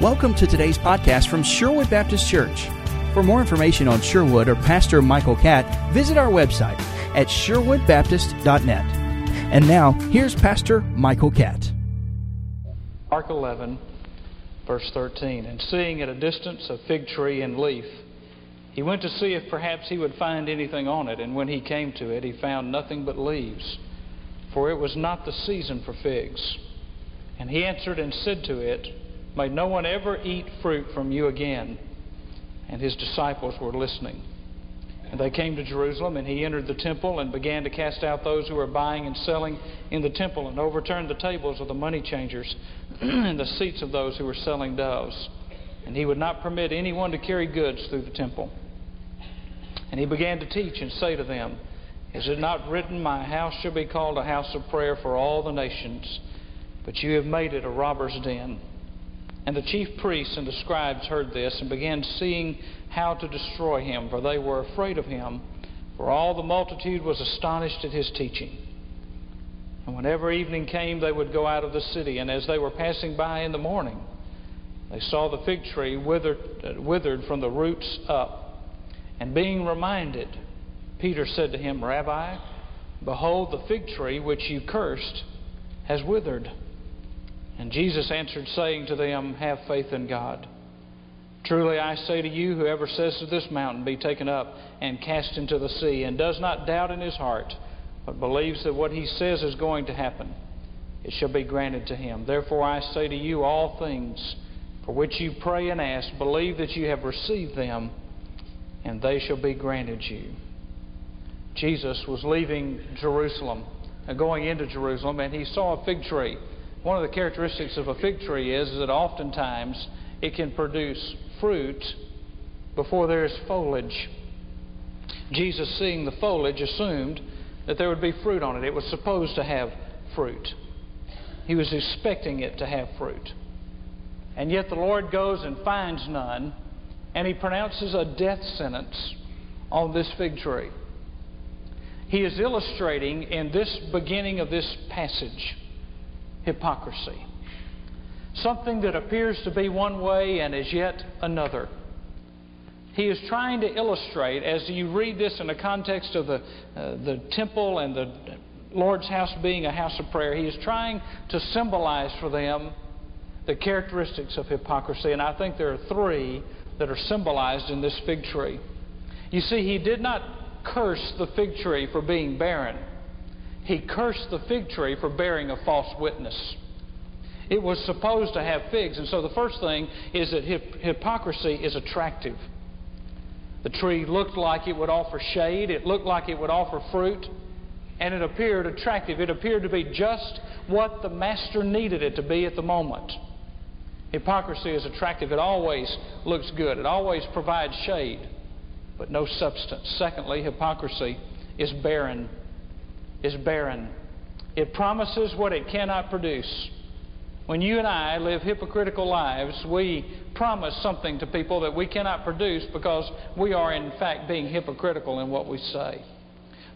Welcome to today's podcast from Sherwood Baptist Church. For more information on Sherwood or Pastor Michael Catt, visit our website at sherwoodbaptist.net. And now, here's Pastor Michael Catt. Mark 11, verse 13. And seeing at a distance a fig tree in leaf, he went to see if perhaps he would find anything on it. And when he came to it, he found nothing but leaves, for it was not the season for figs. And he answered and said to it, May no one ever eat fruit from you again. And his disciples were listening. And they came to Jerusalem, and he entered the temple and began to cast out those who were buying and selling in the temple, and overturned the tables of the money changers and the seats of those who were selling doves. And he would not permit anyone to carry goods through the temple. And he began to teach and say to them, Is it not written, My house shall be called a house of prayer for all the nations? But you have made it a robber's den. And the chief priests and the scribes heard this and began seeing how to destroy him, for they were afraid of him, for all the multitude was astonished at his teaching. And whenever evening came, they would go out of the city, and as they were passing by in the morning, they saw the fig tree withered, uh, withered from the roots up. And being reminded, Peter said to him, Rabbi, behold, the fig tree which you cursed has withered. And Jesus answered, saying to them, Have faith in God. Truly I say to you, whoever says to this mountain, Be taken up and cast into the sea, and does not doubt in his heart, but believes that what he says is going to happen, it shall be granted to him. Therefore I say to you, all things for which you pray and ask, believe that you have received them, and they shall be granted you. Jesus was leaving Jerusalem, uh, going into Jerusalem, and he saw a fig tree one of the characteristics of a fig tree is that oftentimes it can produce fruit before there is foliage. Jesus, seeing the foliage, assumed that there would be fruit on it. It was supposed to have fruit. He was expecting it to have fruit. And yet the Lord goes and finds none, and he pronounces a death sentence on this fig tree. He is illustrating in this beginning of this passage hypocrisy. Something that appears to be one way and is yet another. He is trying to illustrate, as you read this in the context of the, uh, the temple and the Lord's house being a house of prayer, he is trying to symbolize for them the characteristics of hypocrisy. And I think there are three that are symbolized in this fig tree. You see, he did not curse the fig tree for being barren he cursed the fig tree for bearing a false witness. It was supposed to have figs, and so the first thing is that hypocrisy is attractive. The tree looked like it would offer shade, it looked like it would offer fruit, and it appeared attractive. It appeared to be just what the master needed it to be at the moment. Hypocrisy is attractive. It always looks good. It always provides shade, but no substance. Secondly, hypocrisy is barren is barren. It promises what it cannot produce. When you and I live hypocritical lives, we promise something to people that we cannot produce because we are, in fact, being hypocritical in what we say.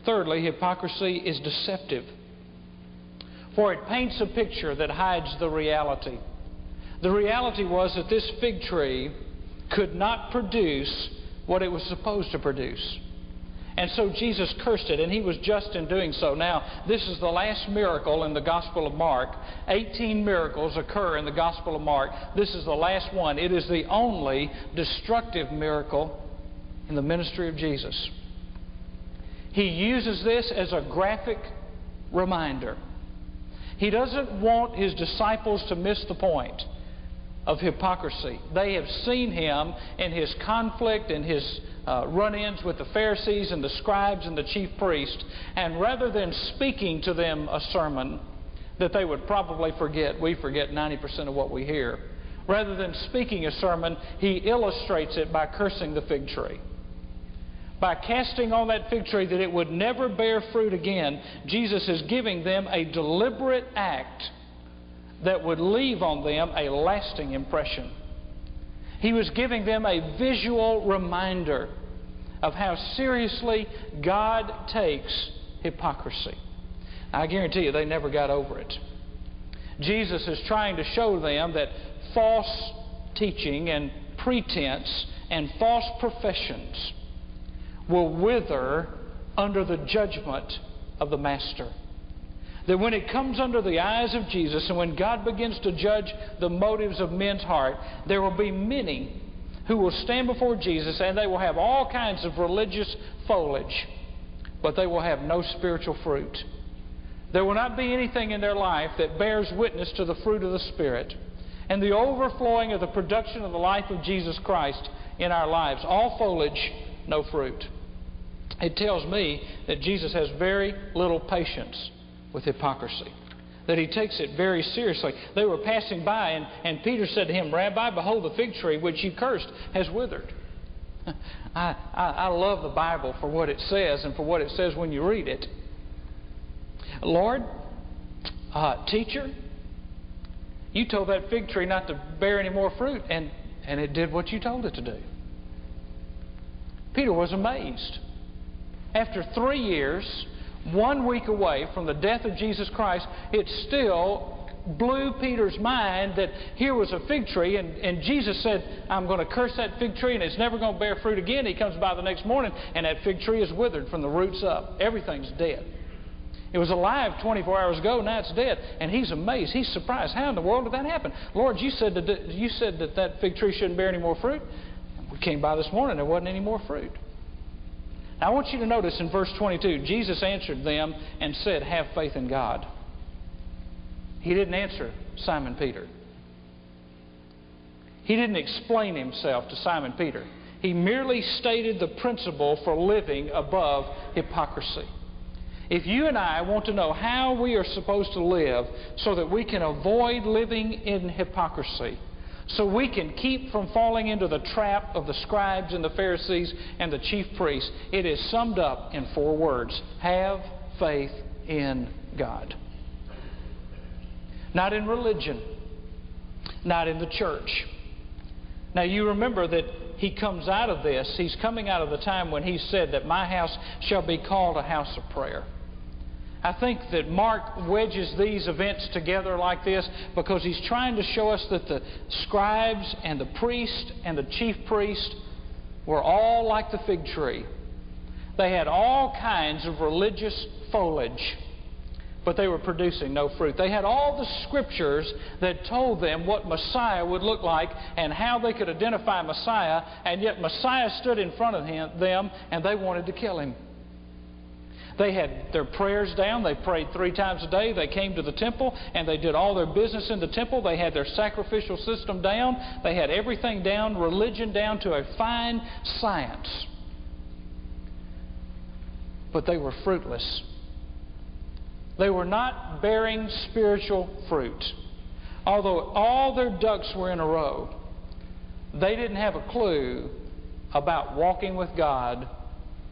Thirdly, hypocrisy is deceptive, for it paints a picture that hides the reality. The reality was that this fig tree could not produce what it was supposed to produce. And so Jesus cursed it, and he was just in doing so. Now, this is the last miracle in the Gospel of Mark. 18 miracles occur in the Gospel of Mark. This is the last one. It is the only destructive miracle in the ministry of Jesus. He uses this as a graphic reminder. He doesn't want his disciples to miss the point of hypocrisy. They have seen him in his conflict and his uh, run ins with the Pharisees and the scribes and the chief priests, and rather than speaking to them a sermon that they would probably forget, we forget 90% of what we hear. Rather than speaking a sermon, he illustrates it by cursing the fig tree. By casting on that fig tree that it would never bear fruit again, Jesus is giving them a deliberate act that would leave on them a lasting impression. He was giving them a visual reminder of how seriously God takes hypocrisy. I guarantee you they never got over it. Jesus is trying to show them that false teaching and pretense and false professions will wither under the judgment of the Master. That when it comes under the eyes of Jesus and when God begins to judge the motives of men's heart, there will be many who will stand before Jesus and they will have all kinds of religious foliage, but they will have no spiritual fruit. There will not be anything in their life that bears witness to the fruit of the Spirit and the overflowing of the production of the life of Jesus Christ in our lives. All foliage, no fruit. It tells me that Jesus has very little patience with hypocrisy, that he takes it very seriously. They were passing by, and, and Peter said to him, Rabbi, behold, the fig tree which you cursed has withered. I, I, I love the Bible for what it says and for what it says when you read it. Lord, uh, teacher, you told that fig tree not to bear any more fruit, and, and it did what you told it to do. Peter was amazed. After three years, one week away from the death of Jesus Christ, it still blew Peter's mind that here was a fig tree, and, and Jesus said, I'm going to curse that fig tree, and it's never going to bear fruit again. He comes by the next morning, and that fig tree is withered from the roots up. Everything's dead. It was alive 24 hours ago, now it's dead. And he's amazed. He's surprised. How in the world did that happen? Lord, you said that, you said that, that fig tree shouldn't bear any more fruit. We came by this morning, there wasn't any more fruit. Now, I want you to notice in verse 22, Jesus answered them and said, Have faith in God. He didn't answer Simon Peter. He didn't explain himself to Simon Peter. He merely stated the principle for living above hypocrisy. If you and I want to know how we are supposed to live so that we can avoid living in hypocrisy, so we can keep from falling into the trap of the scribes and the Pharisees and the chief priests, it is summed up in four words Have faith in God. Not in religion, not in the church. Now, you remember that he comes out of this, he's coming out of the time when he said that my house shall be called a house of prayer. I think that Mark wedges these events together like this because he's trying to show us that the scribes and the priest and the chief priest were all like the fig tree. They had all kinds of religious foliage, but they were producing no fruit. They had all the scriptures that told them what Messiah would look like and how they could identify Messiah, and yet Messiah stood in front of him, them and they wanted to kill him. They had their prayers down. They prayed three times a day. They came to the temple and they did all their business in the temple. They had their sacrificial system down. They had everything down, religion down to a fine science. But they were fruitless. They were not bearing spiritual fruit. Although all their ducks were in a row, they didn't have a clue about walking with God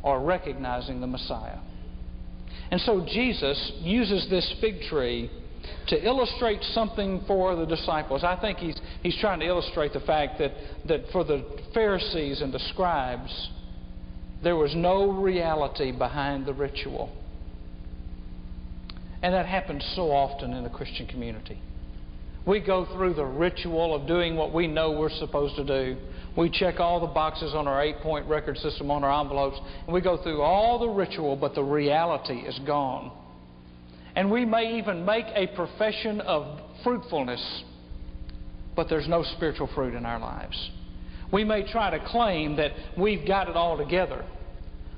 or recognizing the Messiah. And so Jesus uses this fig tree to illustrate something for the disciples. I think he's, he's trying to illustrate the fact that, that for the Pharisees and the scribes, there was no reality behind the ritual. And that happens so often in the Christian community. We go through the ritual of doing what we know we're supposed to do. We check all the boxes on our eight point record system on our envelopes, and we go through all the ritual, but the reality is gone. And we may even make a profession of fruitfulness, but there's no spiritual fruit in our lives. We may try to claim that we've got it all together,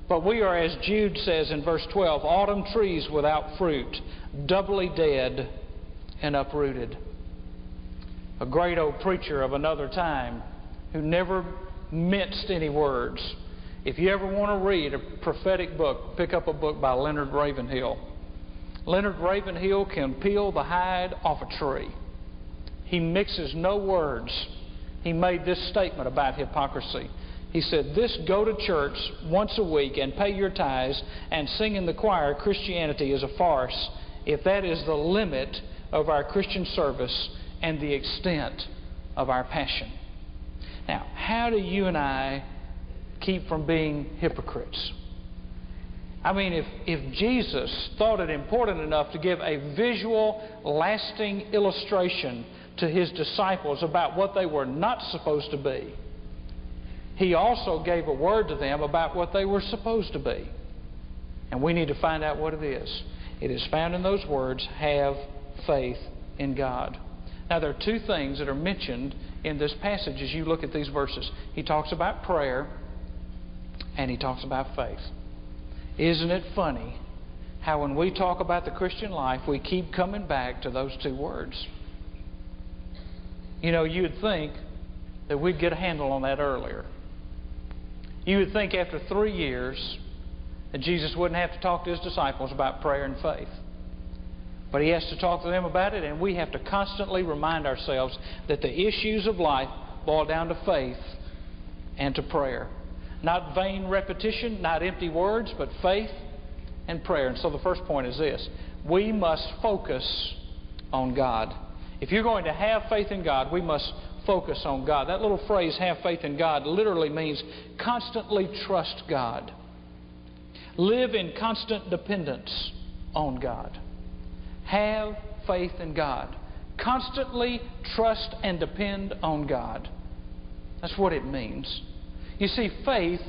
but we are, as Jude says in verse 12, autumn trees without fruit, doubly dead and uprooted. A great old preacher of another time who never minced any words. If you ever want to read a prophetic book, pick up a book by Leonard Ravenhill. Leonard Ravenhill can peel the hide off a tree. He mixes no words. He made this statement about hypocrisy. He said, This go to church once a week and pay your tithes and sing in the choir Christianity is a farce if that is the limit of our Christian service and the extent of our passion. Now, how do you and I keep from being hypocrites? I mean, if, if Jesus thought it important enough to give a visual, lasting illustration to his disciples about what they were not supposed to be, he also gave a word to them about what they were supposed to be. And we need to find out what it is. It is found in those words have faith in God. Now, there are two things that are mentioned in this passage as you look at these verses. He talks about prayer and he talks about faith. Isn't it funny how when we talk about the Christian life, we keep coming back to those two words? You know, you'd think that we'd get a handle on that earlier. You would think after three years that Jesus wouldn't have to talk to his disciples about prayer and faith. But he has to talk to them about it, and we have to constantly remind ourselves that the issues of life boil down to faith and to prayer. Not vain repetition, not empty words, but faith and prayer. And so the first point is this we must focus on God. If you're going to have faith in God, we must focus on God. That little phrase, have faith in God, literally means constantly trust God. Live in constant dependence on God. Have faith in God. Constantly trust and depend on God. That's what it means. You see, faith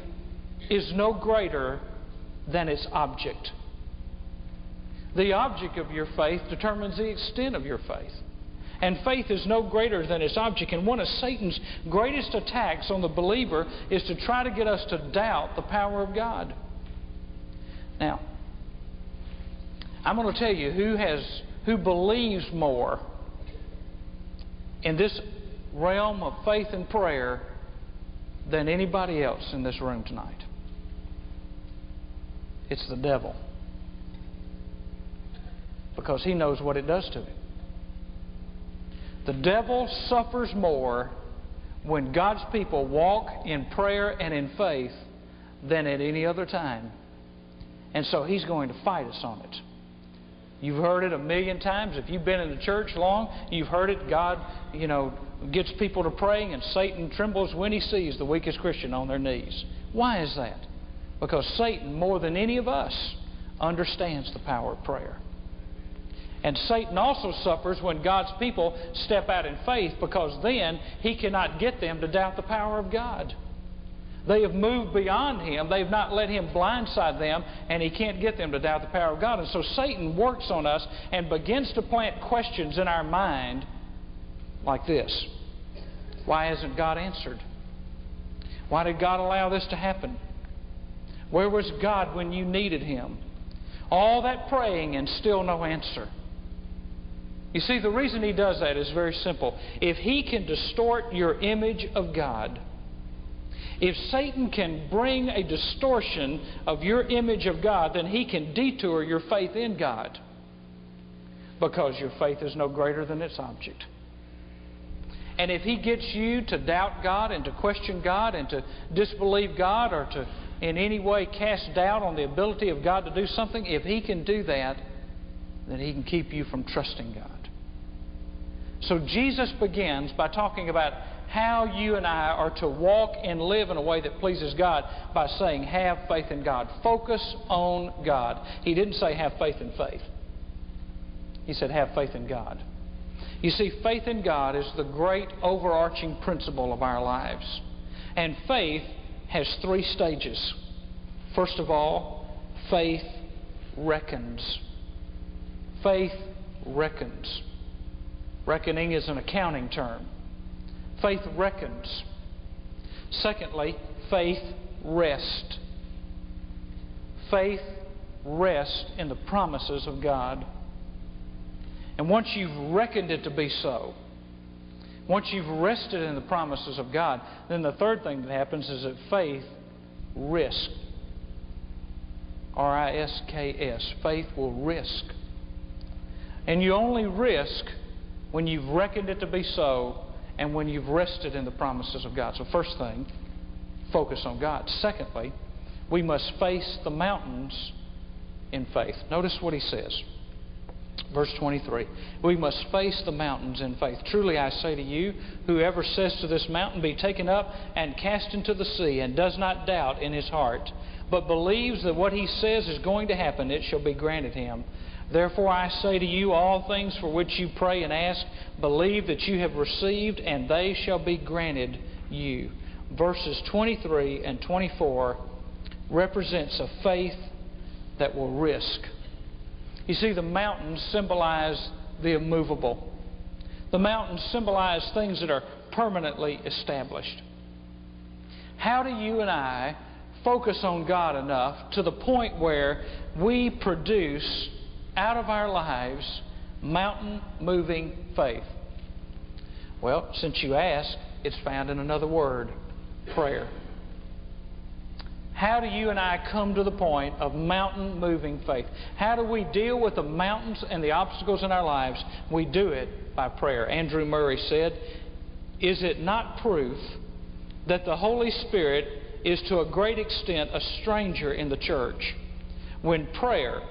is no greater than its object. The object of your faith determines the extent of your faith. And faith is no greater than its object. And one of Satan's greatest attacks on the believer is to try to get us to doubt the power of God. Now, I'm going to tell you who has who believes more in this realm of faith and prayer than anybody else in this room tonight. It's the devil. Because he knows what it does to him. The devil suffers more when God's people walk in prayer and in faith than at any other time. And so he's going to fight us on it. You've heard it a million times. If you've been in the church long, you've heard it. God, you know, gets people to praying, and Satan trembles when he sees the weakest Christian on their knees. Why is that? Because Satan, more than any of us, understands the power of prayer. And Satan also suffers when God's people step out in faith because then he cannot get them to doubt the power of God. They have moved beyond him. They've not let him blindside them, and he can't get them to doubt the power of God. And so Satan works on us and begins to plant questions in our mind like this Why hasn't God answered? Why did God allow this to happen? Where was God when you needed him? All that praying and still no answer. You see, the reason he does that is very simple. If he can distort your image of God, if Satan can bring a distortion of your image of God, then he can detour your faith in God because your faith is no greater than its object. And if he gets you to doubt God and to question God and to disbelieve God or to in any way cast doubt on the ability of God to do something, if he can do that, then he can keep you from trusting God. So Jesus begins by talking about how you and I are to walk and live in a way that pleases God by saying, have faith in God. Focus on God. He didn't say, have faith in faith. He said, have faith in God. You see, faith in God is the great overarching principle of our lives. And faith has three stages. First of all, faith reckons. Faith reckons. Reckoning is an accounting term. Faith reckons. Secondly, faith rests. Faith rests in the promises of God. And once you've reckoned it to be so, once you've rested in the promises of God, then the third thing that happens is that faith risks. R I S K S. Faith will risk. And you only risk when you've reckoned it to be so and when you've rested in the promises of God. So, first thing, focus on God. Secondly, we must face the mountains in faith. Notice what he says. Verse 23 We must face the mountains in faith. Truly I say to you, whoever says to this mountain, Be taken up and cast into the sea, and does not doubt in his heart, but believes that what he says is going to happen, it shall be granted him. Therefore I say to you, all things for which you pray and ask, believe that you have received, and they shall be granted you. Verses 23 and 24 represents a faith that will risk. You see, the mountains symbolize the immovable. The mountains symbolize things that are permanently established. How do you and I focus on God enough to the point where we produce out of our lives mountain moving faith? Well, since you ask, it's found in another word prayer. How do you and I come to the point of mountain moving faith? How do we deal with the mountains and the obstacles in our lives? We do it by prayer. Andrew Murray said, Is it not proof that the Holy Spirit is to a great extent a stranger in the church when prayer,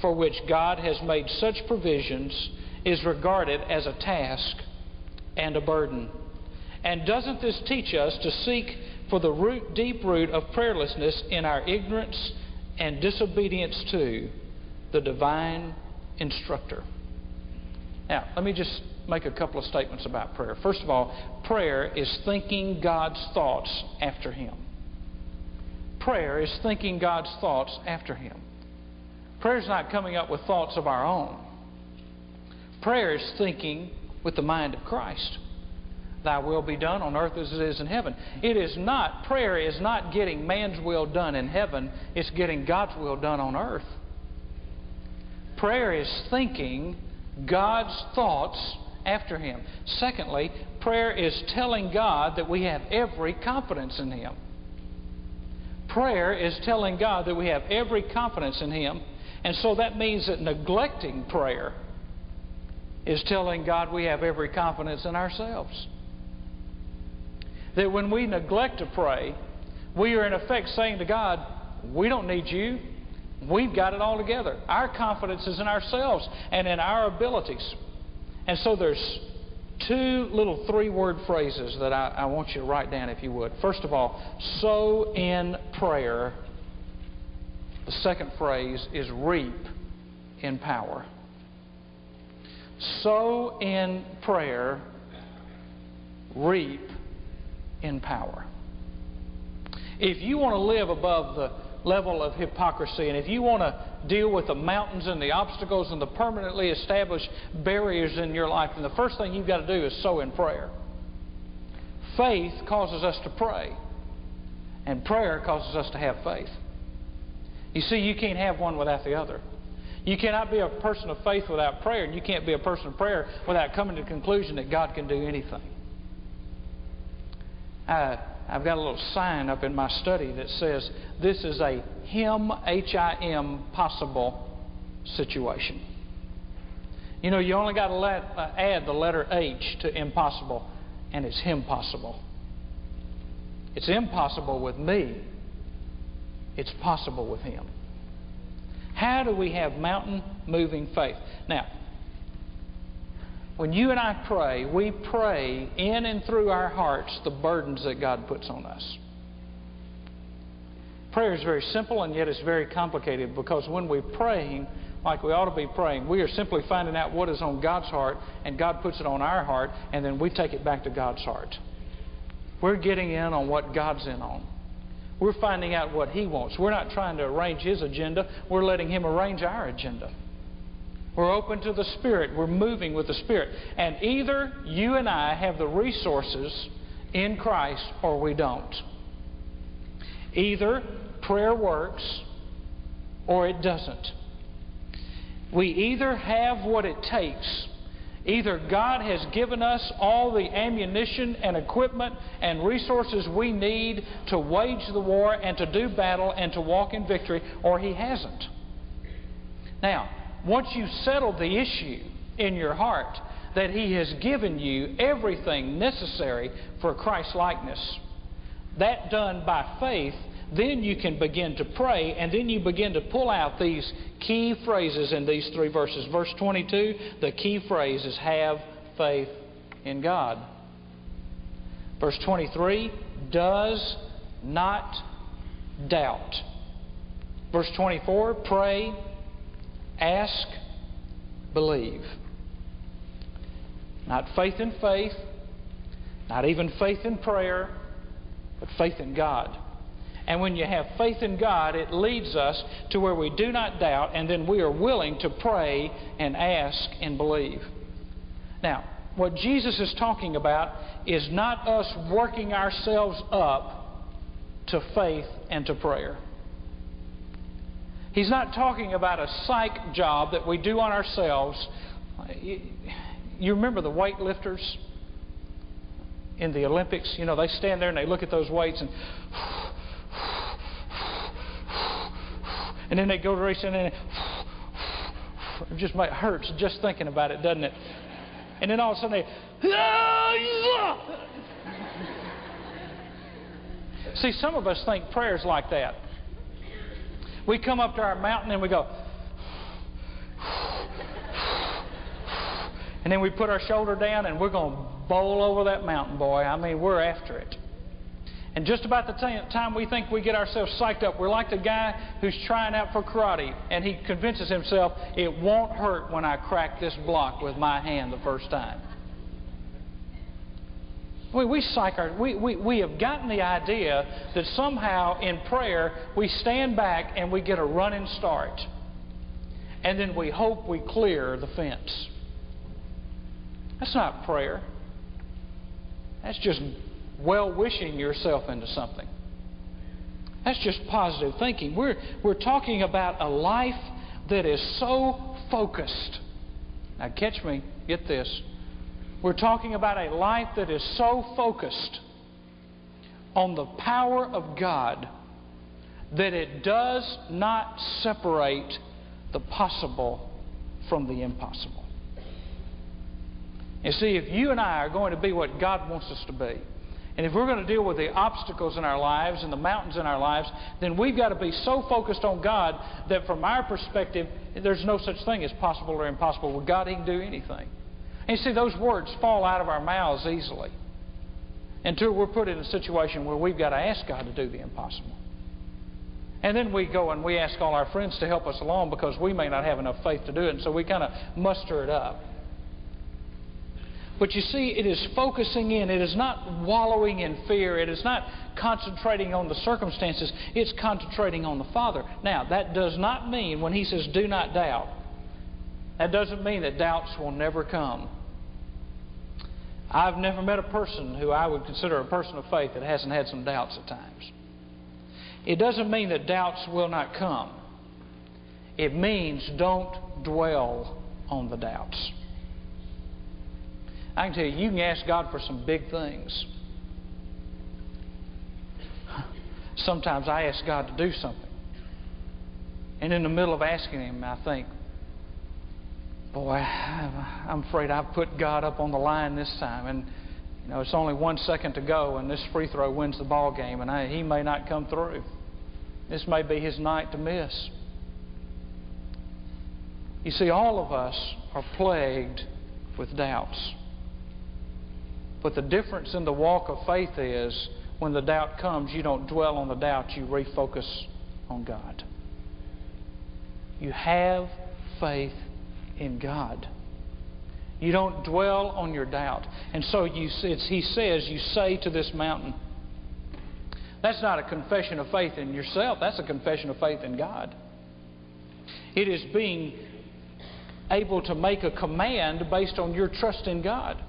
for which God has made such provisions, is regarded as a task and a burden? And doesn't this teach us to seek for the root, deep root of prayerlessness in our ignorance and disobedience to the divine instructor. Now, let me just make a couple of statements about prayer. First of all, prayer is thinking God's thoughts after Him. Prayer is thinking God's thoughts after Him. Prayer is not coming up with thoughts of our own. Prayer is thinking with the mind of Christ. Thy will be done on earth as it is in heaven. It is not, prayer is not getting man's will done in heaven, it's getting God's will done on earth. Prayer is thinking God's thoughts after Him. Secondly, prayer is telling God that we have every confidence in Him. Prayer is telling God that we have every confidence in Him, and so that means that neglecting prayer is telling God we have every confidence in ourselves that when we neglect to pray, we are in effect saying to God, We don't need you. We've got it all together. Our confidence is in ourselves and in our abilities. And so there's two little three word phrases that I, I want you to write down if you would. First of all, sow in prayer. The second phrase is reap in power. Sow in prayer, reap in power. If you want to live above the level of hypocrisy, and if you want to deal with the mountains and the obstacles and the permanently established barriers in your life, then the first thing you've got to do is sow in prayer. Faith causes us to pray, and prayer causes us to have faith. You see, you can't have one without the other. You cannot be a person of faith without prayer, and you can't be a person of prayer without coming to the conclusion that God can do anything. I, I've got a little sign up in my study that says this is a him, H I M, possible situation. You know, you only got to let, uh, add the letter H to impossible, and it's him possible. It's impossible with me, it's possible with him. How do we have mountain moving faith? Now, when you and I pray, we pray in and through our hearts the burdens that God puts on us. Prayer is very simple and yet it's very complicated because when we're praying, like we ought to be praying, we are simply finding out what is on God's heart and God puts it on our heart and then we take it back to God's heart. We're getting in on what God's in on. We're finding out what He wants. We're not trying to arrange His agenda, we're letting Him arrange our agenda. We're open to the Spirit. We're moving with the Spirit. And either you and I have the resources in Christ or we don't. Either prayer works or it doesn't. We either have what it takes. Either God has given us all the ammunition and equipment and resources we need to wage the war and to do battle and to walk in victory, or He hasn't. Now, once you've settled the issue in your heart that He has given you everything necessary for Christ likeness, that done by faith, then you can begin to pray, and then you begin to pull out these key phrases in these three verses. Verse 22, the key phrase is have faith in God. Verse 23, does not doubt. Verse 24 pray, ask, believe. Not faith in faith, not even faith in prayer, but faith in God. And when you have faith in God, it leads us to where we do not doubt, and then we are willing to pray and ask and believe. Now, what Jesus is talking about is not us working ourselves up to faith and to prayer. He's not talking about a psych job that we do on ourselves. You remember the weightlifters in the Olympics? You know, they stand there and they look at those weights and and then they go to race and it just hurts just thinking about it, doesn't it? And then all of a sudden they See, some of us think prayer's like that. We come up to our mountain and we go and then we put our shoulder down and we're going to bowl over that mountain, boy. I mean, we're after it. And just about the time we think we get ourselves psyched up, we're like the guy who's trying out for karate, and he convinces himself it won't hurt when I crack this block with my hand the first time. We, we, psych our, we, we, we have gotten the idea that somehow in prayer we stand back and we get a running start. And then we hope we clear the fence. That's not prayer. That's just well wishing yourself into something. That's just positive thinking. We're, we're talking about a life that is so focused. Now, catch me, get this. We're talking about a life that is so focused on the power of God that it does not separate the possible from the impossible. And see, if you and I are going to be what God wants us to be, and if we're going to deal with the obstacles in our lives and the mountains in our lives, then we've got to be so focused on God that from our perspective, there's no such thing as possible or impossible. With God, He can do anything. And you see, those words fall out of our mouths easily until we're put in a situation where we've got to ask God to do the impossible. And then we go and we ask all our friends to help us along because we may not have enough faith to do it, and so we kind of muster it up. But you see, it is focusing in. It is not wallowing in fear. It is not concentrating on the circumstances. It's concentrating on the Father. Now, that does not mean when He says, do not doubt, that doesn't mean that doubts will never come. I've never met a person who I would consider a person of faith that hasn't had some doubts at times. It doesn't mean that doubts will not come. It means don't dwell on the doubts. I can tell you, you can ask God for some big things. Sometimes I ask God to do something. And in the middle of asking Him, I think, boy, I'm afraid I've put God up on the line this time. And, you know, it's only one second to go, and this free throw wins the ball game, and I, He may not come through. This may be His night to miss. You see, all of us are plagued with doubts. But the difference in the walk of faith is when the doubt comes, you don't dwell on the doubt, you refocus on God. You have faith in God. You don't dwell on your doubt. And so you, he says, you say to this mountain, that's not a confession of faith in yourself, that's a confession of faith in God. It is being able to make a command based on your trust in God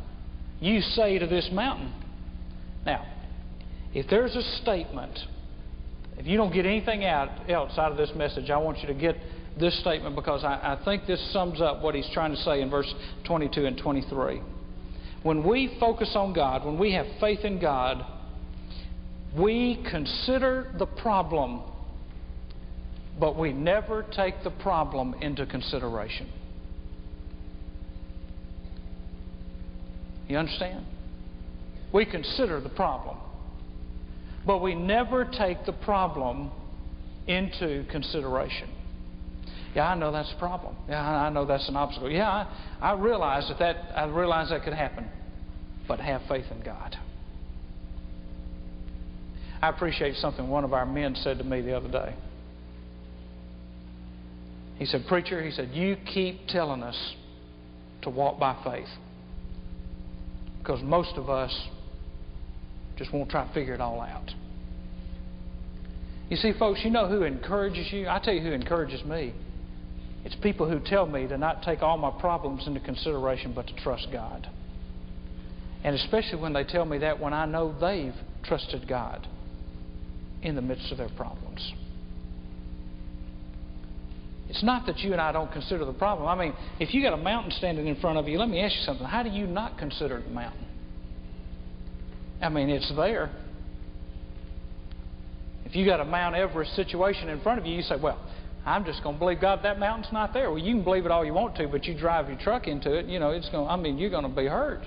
you say to this mountain. Now, if there's a statement, if you don't get anything out else out of this message, I want you to get this statement because I, I think this sums up what he's trying to say in verse 22 and 23. When we focus on God, when we have faith in God, we consider the problem, but we never take the problem into consideration. You understand? We consider the problem, but we never take the problem into consideration. Yeah, I know that's a problem. Yeah, I know that's an obstacle. Yeah, I, I realize that, that I realize that could happen, but have faith in God. I appreciate something one of our men said to me the other day. He said, Preacher, he said, you keep telling us to walk by faith. Because most of us just won't try to figure it all out. You see, folks, you know who encourages you? I tell you who encourages me. It's people who tell me to not take all my problems into consideration, but to trust God. And especially when they tell me that when I know they've trusted God in the midst of their problems. It's not that you and I don't consider the problem. I mean, if you got a mountain standing in front of you, let me ask you something. How do you not consider the mountain? I mean, it's there. If you got a Mount Everest situation in front of you, you say, well, I'm just going to believe God that mountain's not there. Well, you can believe it all you want to, but you drive your truck into it, you know, it's going. I mean, you're going to be hurt.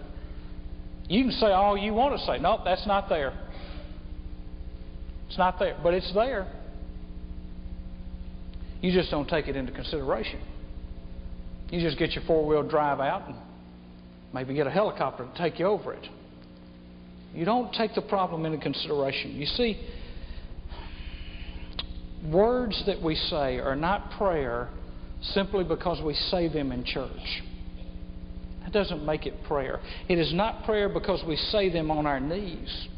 You can say all you want to say. Nope, that's not there. It's not there, but it's there. You just don't take it into consideration. You just get your four wheel drive out and maybe get a helicopter to take you over it. You don't take the problem into consideration. You see, words that we say are not prayer simply because we say them in church. That doesn't make it prayer. It is not prayer because we say them on our knees.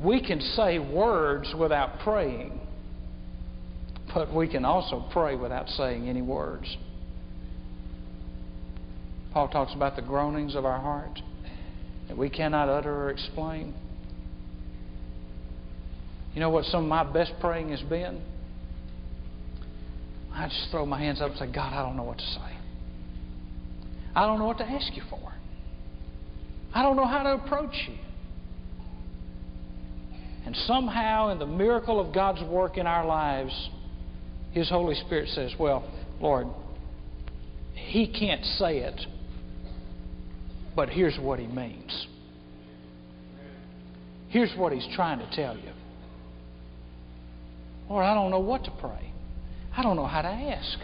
We can say words without praying, but we can also pray without saying any words. Paul talks about the groanings of our heart that we cannot utter or explain. You know what some of my best praying has been? I just throw my hands up and say, God, I don't know what to say. I don't know what to ask you for. I don't know how to approach you. And somehow, in the miracle of God's work in our lives, His Holy Spirit says, Well, Lord, He can't say it, but here's what He means. Here's what He's trying to tell you. Lord, I don't know what to pray. I don't know how to ask.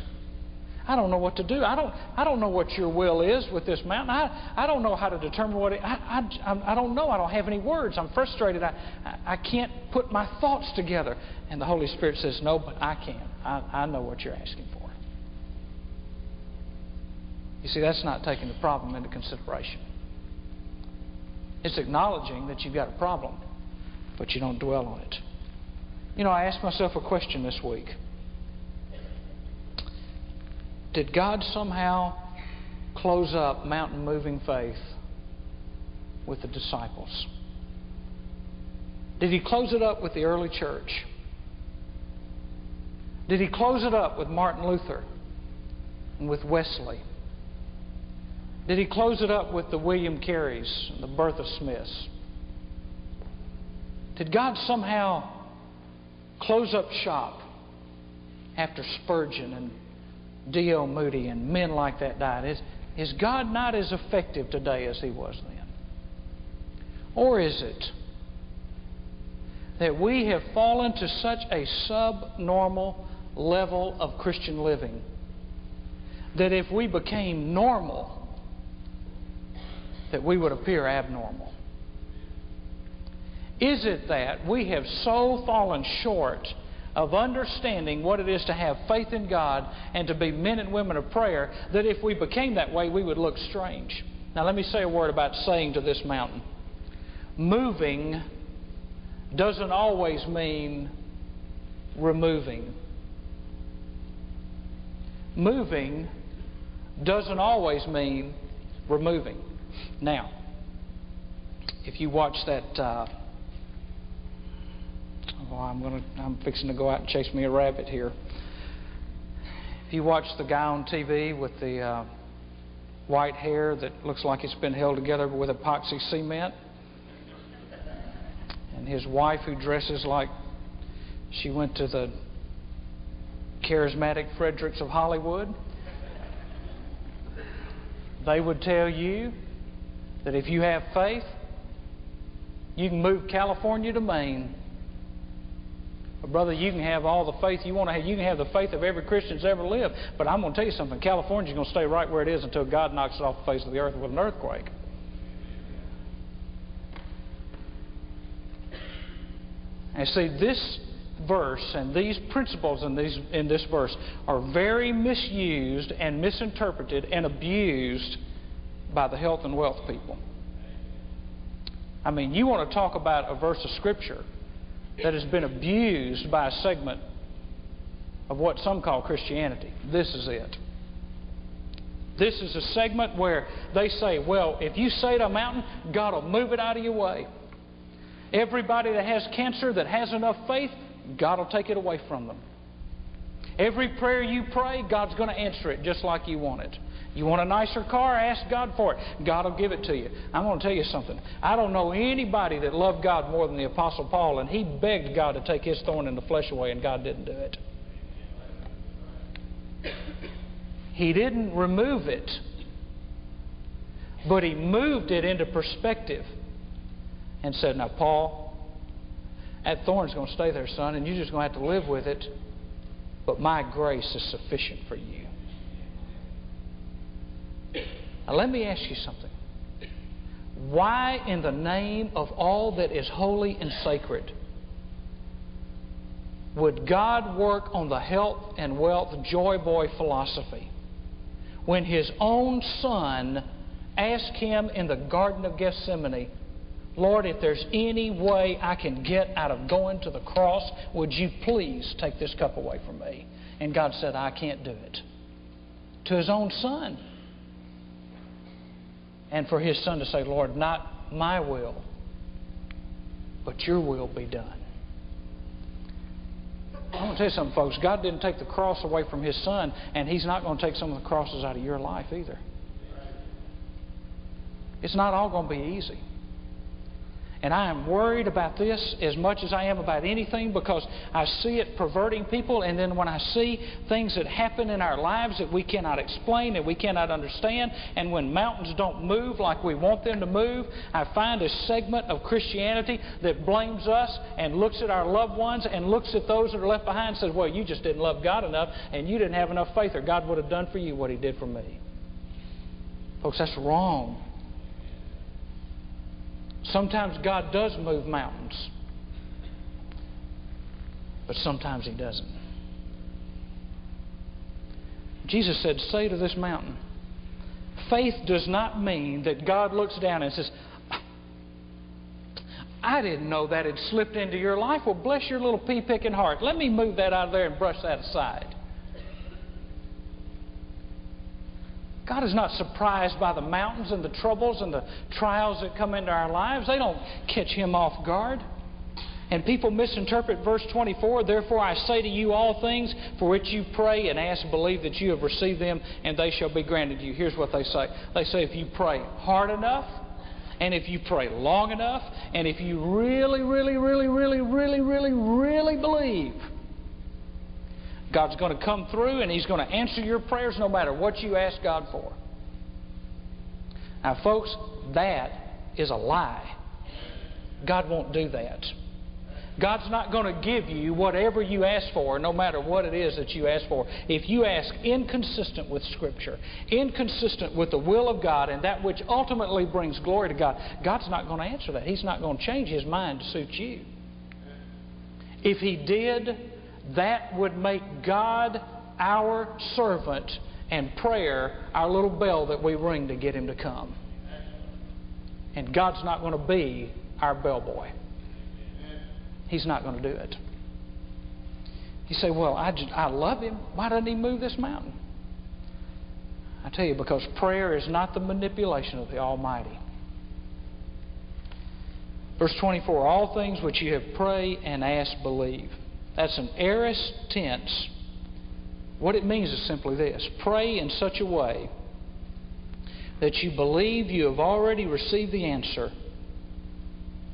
I don't know what to do. I don't, I don't know what your will is with this mountain. I, I don't know how to determine what it, I, I, I don't know. I don't have any words. I'm frustrated. I, I, I can't put my thoughts together. And the Holy Spirit says, No, but I can. I, I know what you're asking for. You see, that's not taking the problem into consideration. It's acknowledging that you've got a problem, but you don't dwell on it. You know, I asked myself a question this week. Did God somehow close up mountain moving faith with the disciples? Did He close it up with the early church? Did He close it up with Martin Luther and with Wesley? Did He close it up with the William Careys and the Bertha Smiths? Did God somehow close up shop after Spurgeon and D.L. Moody and men like that died? Is, is God not as effective today as He was then? Or is it that we have fallen to such a subnormal level of Christian living that if we became normal, that we would appear abnormal? Is it that we have so fallen short of understanding what it is to have faith in God and to be men and women of prayer that if we became that way, we would look strange? Now, let me say a word about saying to this mountain. Moving doesn't always mean removing. Moving doesn't always mean removing. Now, if you watch that uh, well, I'm to, I'm fixing to go out and chase me a rabbit here. If you watch the guy on TV with the uh, white hair that looks like it's been held together with epoxy cement, and his wife who dresses like she went to the charismatic Fredericks of Hollywood, they would tell you that if you have faith, you can move California to Maine brother, you can have all the faith you want to have. You can have the faith of every Christian that's ever lived. But I'm going to tell you something. California's going to stay right where it is until God knocks it off the face of the earth with an earthquake. And see, this, verse and these principles in, these, in this verse are very misused and misinterpreted and abused by the health and wealth people. I mean, you want to talk about a verse of Scripture that has been abused by a segment of what some call Christianity. This is it. This is a segment where they say, well, if you say to a mountain, God will move it out of your way. Everybody that has cancer that has enough faith, God will take it away from them. Every prayer you pray, God's going to answer it just like you want it. You want a nicer car? Ask God for it. God will give it to you. I'm going to tell you something. I don't know anybody that loved God more than the Apostle Paul, and he begged God to take his thorn in the flesh away, and God didn't do it. He didn't remove it, but he moved it into perspective and said, Now, Paul, that thorn's going to stay there, son, and you're just going to have to live with it, but my grace is sufficient for you. Now, let me ask you something. Why, in the name of all that is holy and sacred, would God work on the health and wealth joy boy philosophy when His own Son asked Him in the Garden of Gethsemane, Lord, if there's any way I can get out of going to the cross, would you please take this cup away from me? And God said, I can't do it. To His own Son and for his son to say, Lord, not my will, but your will be done. I want to tell you something, folks. God didn't take the cross away from his son, and he's not going to take some of the crosses out of your life either. It's not all going to be easy. And I am worried about this as much as I am about anything because I see it perverting people. And then when I see things that happen in our lives that we cannot explain, and we cannot understand, and when mountains don't move like we want them to move, I find a segment of Christianity that blames us and looks at our loved ones and looks at those that are left behind and says, Well, you just didn't love God enough and you didn't have enough faith, or God would have done for you what He did for me. Folks, that's wrong. Sometimes God does move mountains, but sometimes He doesn't. Jesus said, Say to this mountain, faith does not mean that God looks down and says, I didn't know that had slipped into your life. Well, bless your little pea picking heart. Let me move that out of there and brush that aside. God is not surprised by the mountains and the troubles and the trials that come into our lives. They don't catch Him off guard. And people misinterpret verse 24. Therefore, I say to you all things for which you pray and ask, believe that you have received them, and they shall be granted you. Here's what they say they say, if you pray hard enough, and if you pray long enough, and if you really, really, really, really, really, really, really believe, God's going to come through and He's going to answer your prayers no matter what you ask God for. Now, folks, that is a lie. God won't do that. God's not going to give you whatever you ask for, no matter what it is that you ask for. If you ask inconsistent with Scripture, inconsistent with the will of God, and that which ultimately brings glory to God, God's not going to answer that. He's not going to change His mind to suit you. If He did, that would make God our servant and prayer our little bell that we ring to get Him to come. And God's not going to be our bellboy. He's not going to do it. You say, Well, I, just, I love Him. Why doesn't He move this mountain? I tell you, because prayer is not the manipulation of the Almighty. Verse 24 All things which you have prayed and asked, believe. That's an aorist tense. What it means is simply this pray in such a way that you believe you have already received the answer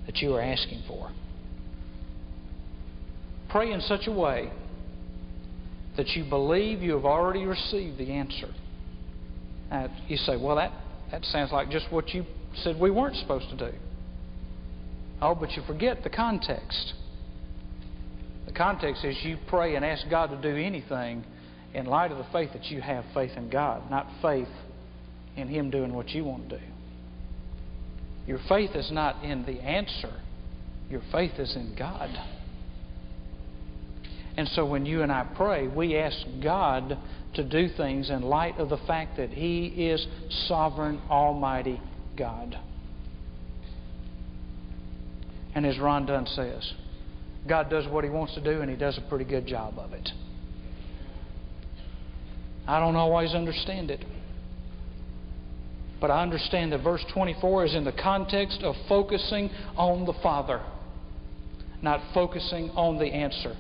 that you are asking for. Pray in such a way that you believe you have already received the answer. Now, you say, well, that, that sounds like just what you said we weren't supposed to do. Oh, but you forget the context. Context is you pray and ask God to do anything in light of the faith that you have faith in God, not faith in Him doing what you want to do. Your faith is not in the answer, your faith is in God. And so when you and I pray, we ask God to do things in light of the fact that He is sovereign, almighty God. And as Ron Dunn says, God does what He wants to do, and He does a pretty good job of it. I don't always understand it. But I understand that verse 24 is in the context of focusing on the Father, not focusing on the answer.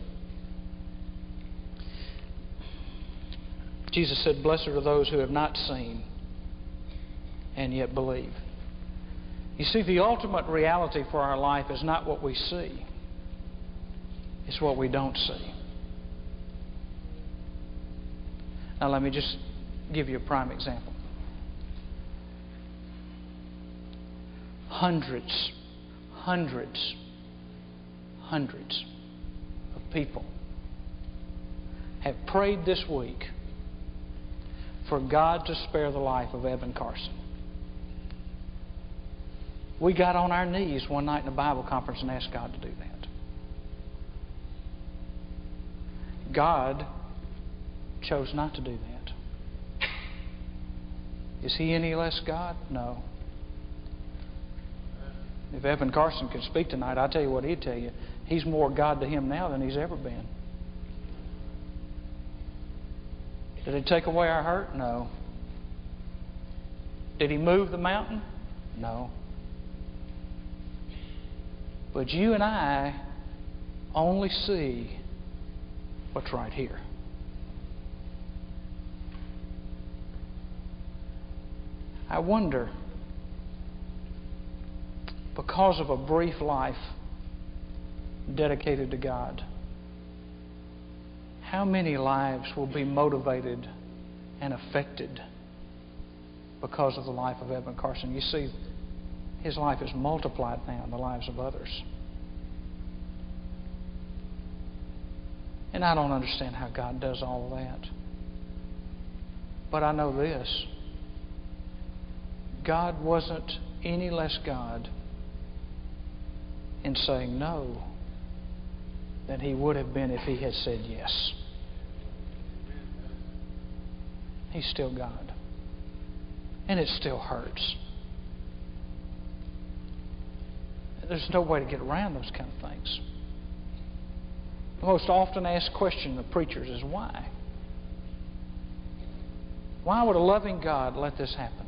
Jesus said, Blessed are those who have not seen and yet believe. You see, the ultimate reality for our life is not what we see, it's what we don't see. Now, let me just give you a prime example. Hundreds, hundreds, hundreds of people have prayed this week for God to spare the life of Evan Carson. We got on our knees one night in a Bible conference and asked God to do that. God chose not to do that. Is he any less God? No. If Evan Carson could speak tonight, I'll tell you what he'd tell you. He's more God to him now than he's ever been. Did he take away our hurt? No. Did he move the mountain? No. But you and I only see what's right here. I wonder, because of a brief life dedicated to God, how many lives will be motivated and affected because of the life of Evan Carson? You see, his life is multiplied now in the lives of others. And I don't understand how God does all that. But I know this God wasn't any less God in saying no than he would have been if he had said yes. He's still God. And it still hurts. There's no way to get around those kind of things. The most often asked question of preachers is why? Why would a loving God let this happen?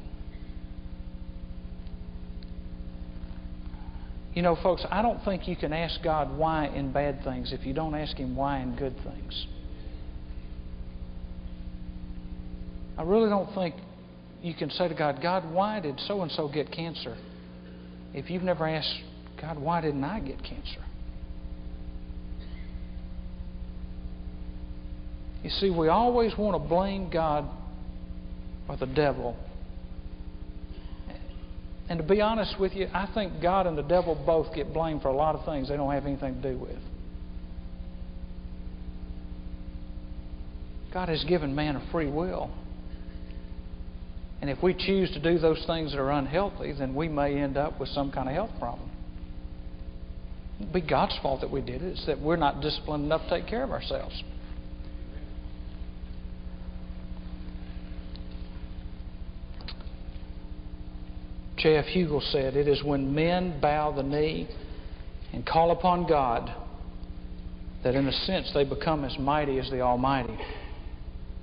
You know, folks, I don't think you can ask God why in bad things if you don't ask Him why in good things. I really don't think you can say to God, God, why did so and so get cancer? If you've never asked God, why didn't I get cancer? You see, we always want to blame God or the devil and to be honest with you, I think God and the devil both get blamed for a lot of things they don't have anything to do with. God has given man a free will. And if we choose to do those things that are unhealthy, then we may end up with some kind of health problem. It'd be God's fault that we did it. It's that we're not disciplined enough to take care of ourselves. J.F. Hugill said, It is when men bow the knee and call upon God that, in a sense, they become as mighty as the Almighty.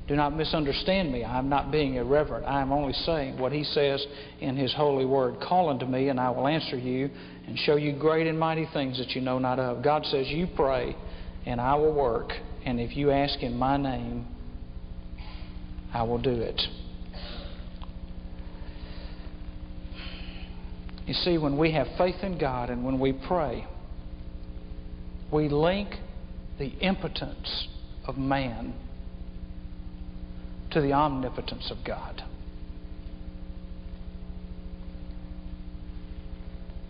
Do not misunderstand me. I am not being irreverent. I am only saying what He says in His holy word. Call unto me, and I will answer you and show you great and mighty things that you know not of. God says, You pray, and I will work. And if you ask in my name, I will do it. You see, when we have faith in God and when we pray, we link the impotence of man to the omnipotence of God.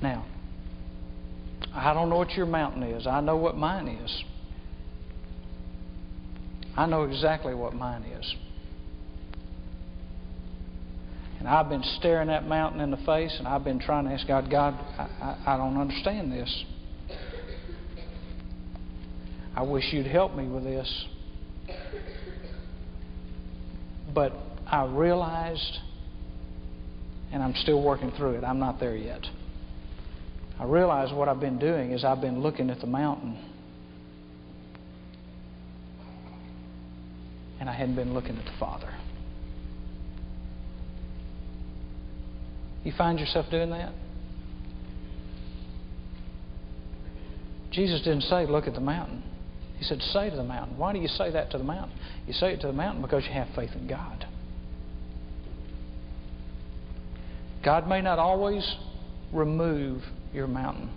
Now, I don't know what your mountain is. I know what mine is. I know exactly what mine is. And I've been staring that mountain in the face, and I've been trying to ask God, God, I, I, I don't understand this. I wish you'd help me with this. But I realized, and I'm still working through it, I'm not there yet. I realized what I've been doing is I've been looking at the mountain. And I hadn't been looking at the Father. You find yourself doing that? Jesus didn't say, look at the mountain. He said, say to the mountain. Why do you say that to the mountain? You say it to the mountain because you have faith in God. God may not always remove your mountain,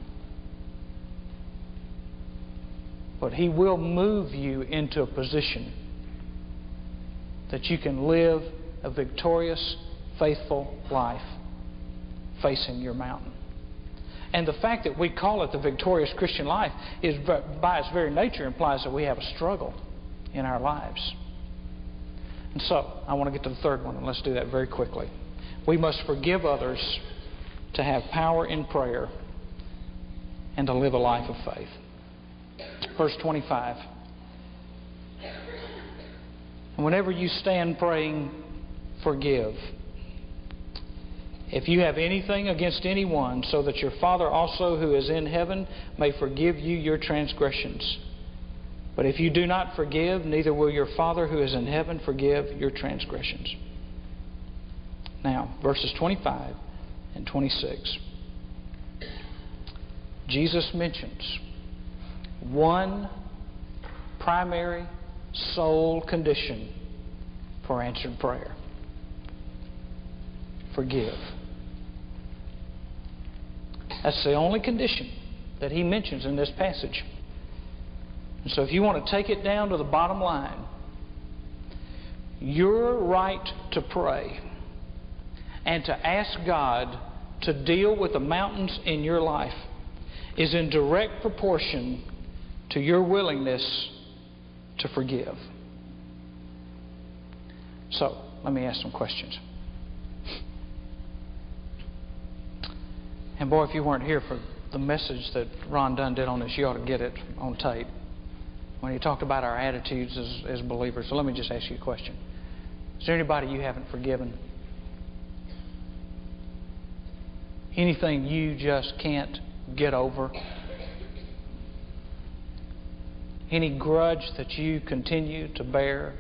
but He will move you into a position that you can live a victorious, faithful life facing your mountain. And the fact that we call it the victorious Christian life is, by its very nature, implies that we have a struggle in our lives. And so, I want to get to the third one, and let's do that very quickly. We must forgive others to have power in prayer and to live a life of faith. Verse 25. And whenever you stand praying, forgive if you have anything against anyone, so that your Father also who is in heaven may forgive you your transgressions. But if you do not forgive, neither will your Father who is in heaven forgive your transgressions. Now, verses 25 and 26. Jesus mentions one primary sole condition for answered prayer forgive. That's the only condition that he mentions in this passage. And so if you want to take it down to the bottom line, your right to pray and to ask God to deal with the mountains in your life is in direct proportion to your willingness to forgive. So, let me ask some questions. And boy, if you weren't here for the message that Ron Dunn did on this, you ought to get it on tape. When he talked about our attitudes as, as believers. So let me just ask you a question. Is there anybody you haven't forgiven? Anything you just can't get over? Any grudge that you continue to bear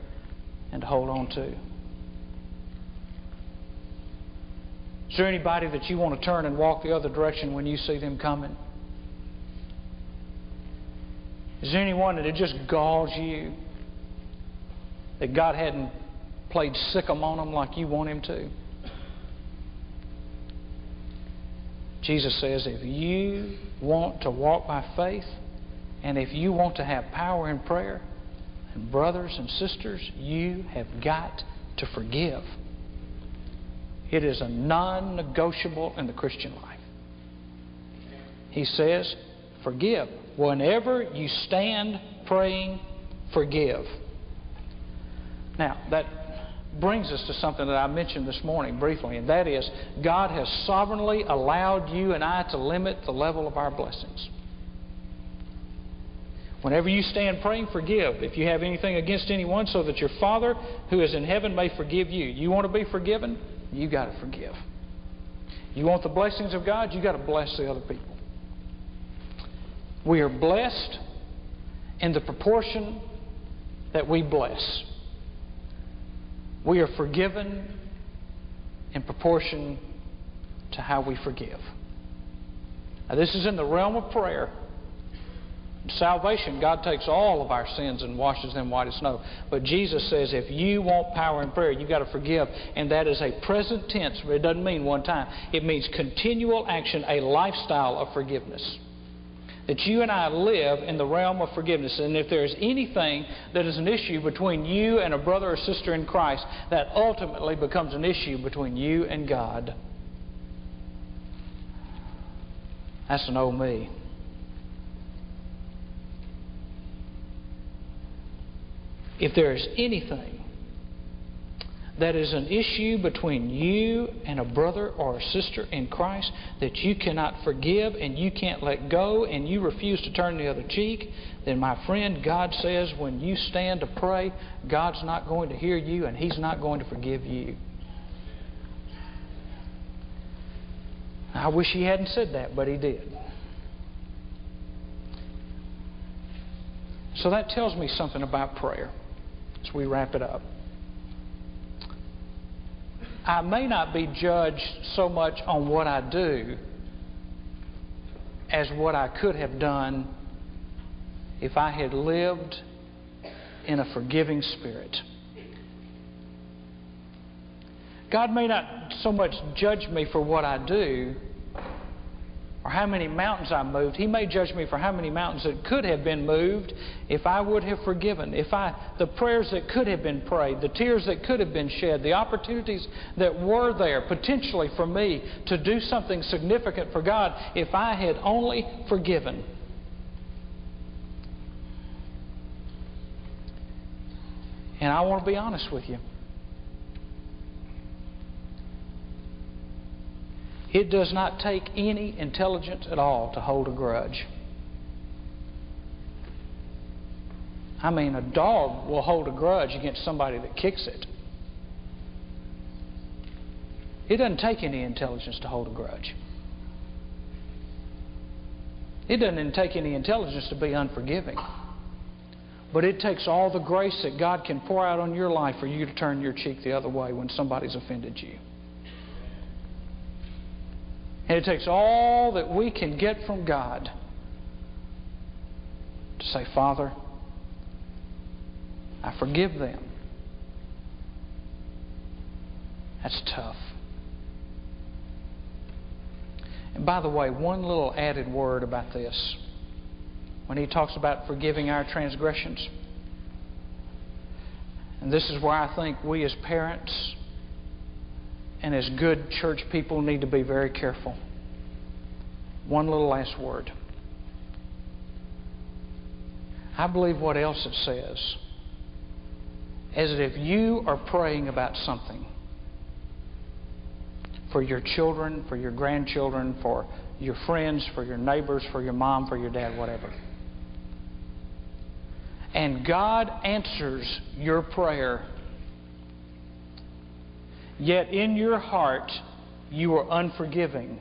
and hold on to? Is there anybody that you want to turn and walk the other direction when you see them coming? Is there anyone that it just galls you that God hadn't played sick on them like you want Him to? Jesus says, if you want to walk by faith and if you want to have power in prayer, and brothers and sisters, you have got to forgive. It is a non negotiable in the Christian life. He says, Forgive. Whenever you stand praying, forgive. Now, that brings us to something that I mentioned this morning briefly, and that is God has sovereignly allowed you and I to limit the level of our blessings. Whenever you stand praying, forgive if you have anything against anyone, so that your Father who is in heaven may forgive you. You want to be forgiven? You got to forgive. You want the blessings of God, you got to bless the other people. We are blessed in the proportion that we bless. We are forgiven in proportion to how we forgive. Now, this is in the realm of prayer. Salvation, God takes all of our sins and washes them white as snow. But Jesus says if you want power in prayer, you've got to forgive. And that is a present tense, it doesn't mean one time. It means continual action, a lifestyle of forgiveness. That you and I live in the realm of forgiveness. And if there is anything that is an issue between you and a brother or sister in Christ, that ultimately becomes an issue between you and God. That's an old me. If there is anything that is an issue between you and a brother or a sister in Christ that you cannot forgive and you can't let go and you refuse to turn the other cheek, then, my friend, God says when you stand to pray, God's not going to hear you and He's not going to forgive you. I wish He hadn't said that, but He did. So that tells me something about prayer as we wrap it up. I may not be judged so much on what I do as what I could have done if I had lived in a forgiving spirit. God may not so much judge me for what I do or how many mountains I moved. He may judge me for how many mountains that could have been moved if I would have forgiven. If I the prayers that could have been prayed, the tears that could have been shed, the opportunities that were there potentially for me to do something significant for God if I had only forgiven. And I want to be honest with you. It does not take any intelligence at all to hold a grudge. I mean, a dog will hold a grudge against somebody that kicks it. It doesn't take any intelligence to hold a grudge. It doesn't take any intelligence to be unforgiving. But it takes all the grace that God can pour out on your life for you to turn your cheek the other way when somebody's offended you. And it takes all that we can get from God to say, Father, I forgive them. That's tough. And by the way, one little added word about this. When he talks about forgiving our transgressions, and this is where I think we as parents and as good church people need to be very careful. One little last word. I believe what else it says is that if you are praying about something for your children, for your grandchildren, for your friends, for your neighbors, for your mom, for your dad, whatever, and God answers your prayer yet in your heart you are unforgiving,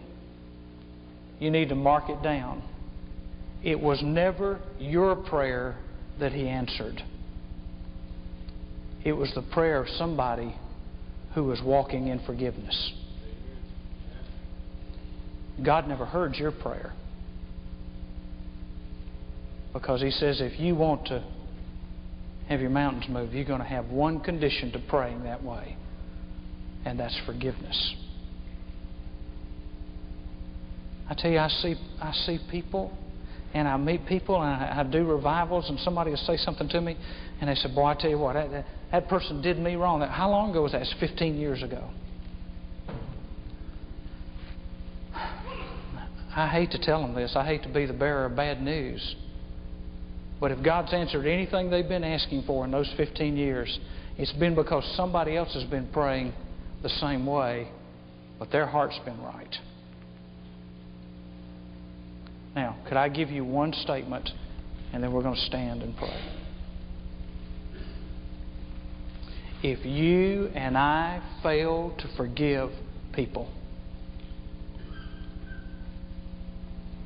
you need to mark it down. It was never your prayer that He answered, it was the prayer of somebody who was walking in forgiveness. God never heard your prayer. Because He says if you want to have your mountains moved, you're going to have one condition to praying that way and that's forgiveness. I tell you, I see, I see people, and I meet people, and I, I do revivals, and somebody will say something to me, and they say, "Boy, I tell you what, that, that, that person did me wrong." How long ago was that? It's 15 years ago. I hate to tell them this. I hate to be the bearer of bad news. But if God's answered anything they've been asking for in those 15 years, it's been because somebody else has been praying the same way, but their heart's been right. Now, could I give you one statement and then we're going to stand and pray? If you and I fail to forgive people,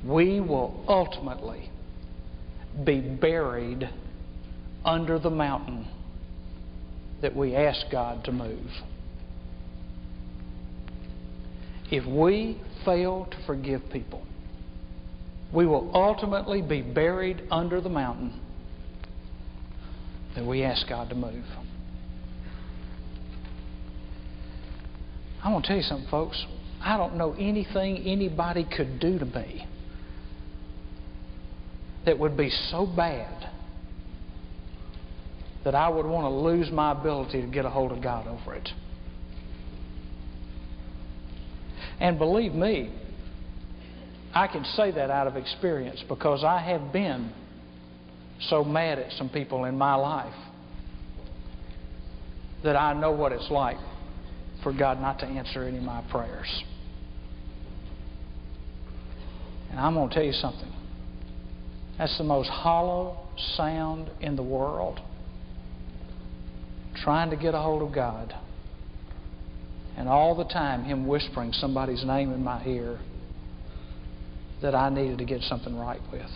we will ultimately be buried under the mountain that we ask God to move. If we fail to forgive people, we will ultimately be buried under the mountain that we ask God to move. I want to tell you something, folks. I don't know anything anybody could do to me that would be so bad that I would want to lose my ability to get a hold of God over it. And believe me, I can say that out of experience because I have been so mad at some people in my life that I know what it's like for God not to answer any of my prayers. And I'm going to tell you something. That's the most hollow sound in the world. Trying to get a hold of God. And all the time, Him whispering somebody's name in my ear that I needed to get something right with.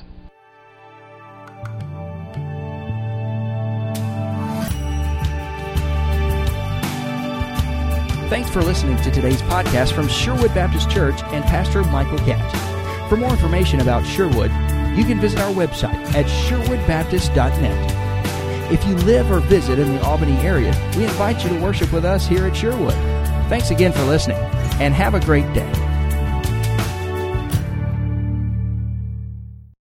Thanks for listening to today's podcast from Sherwood Baptist Church and Pastor Michael Catt. For more information about Sherwood, you can visit our website at sherwoodbaptist.net. If you live or visit in the Albany area, we invite you to worship with us here at Sherwood. Thanks again for listening, and have a great day.